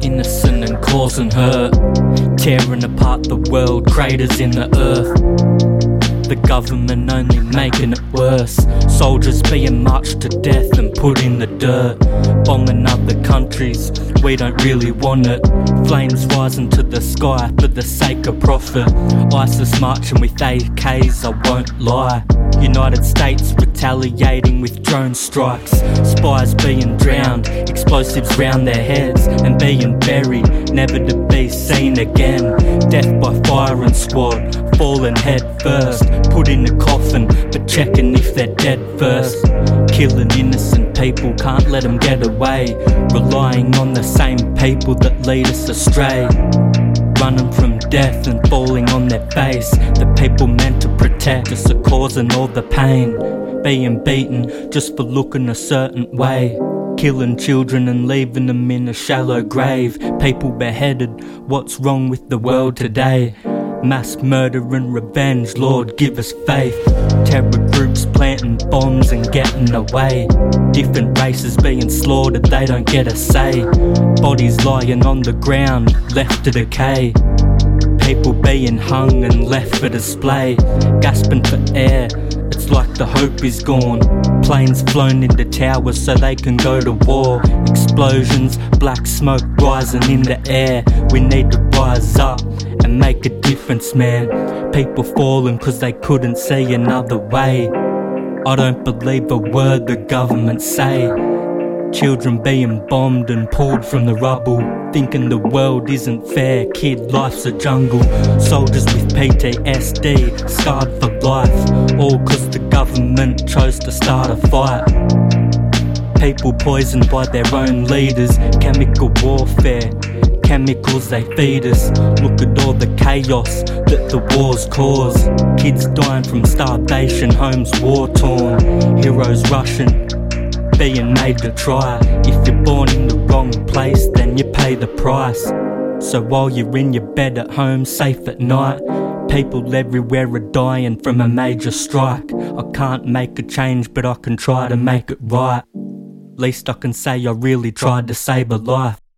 innocent and causing hurt. Tearing apart the world, craters in the earth. The government only making it worse. Soldiers being marched to death put in the dirt. Bombing other countries, we don't really want it. Flames rising to the sky for the sake of profit. ISIS marching with AKs, I won't lie. United States retaliating with drone strikes. Spies being drowned, explosives round their heads, and being buried, never to be seen again. Death by firing squad, falling head first. Put in a coffin, but checking if they're dead first. Killing innocent people, can't let them get away. Relying on the same people that lead us astray running from death and falling on their face. The people meant to protect us are causing all the pain. Being beaten just for looking a certain way. Killing children and leaving them in a shallow grave. People beheaded, what's wrong with the world today? Mass murder and revenge, Lord, give us faith. Terror groups planting bombs and getting away. Different races being slaughtered, they don't get a say. Bodies lying on the ground, left to decay. People being hung and left for display. Gasping for air, it's like the hope is gone. Planes flown into towers so they can go to war. Explosions, black smoke rising in the air. We need to rise up and make a difference, man. People falling cause they couldn't see another way. I don't believe a word the government say. Children being bombed and pulled from the rubble. Thinking the world isn't fair, kid, life's a jungle. Soldiers with PTSD, scarred for life. All cause the government chose to start a fight. People poisoned by their own leaders, chemical warfare chemicals they feed us. Look at all the chaos that the wars cause. Kids dying from starvation, homes war torn. Heroes rushing, being made to try. If you're born in the wrong place, then you pay the price. So while you're in your bed at home, safe at night, people everywhere are dying from a major strike. I can't make a change, but I can try to make it right. Least I can say I really tried to save a life.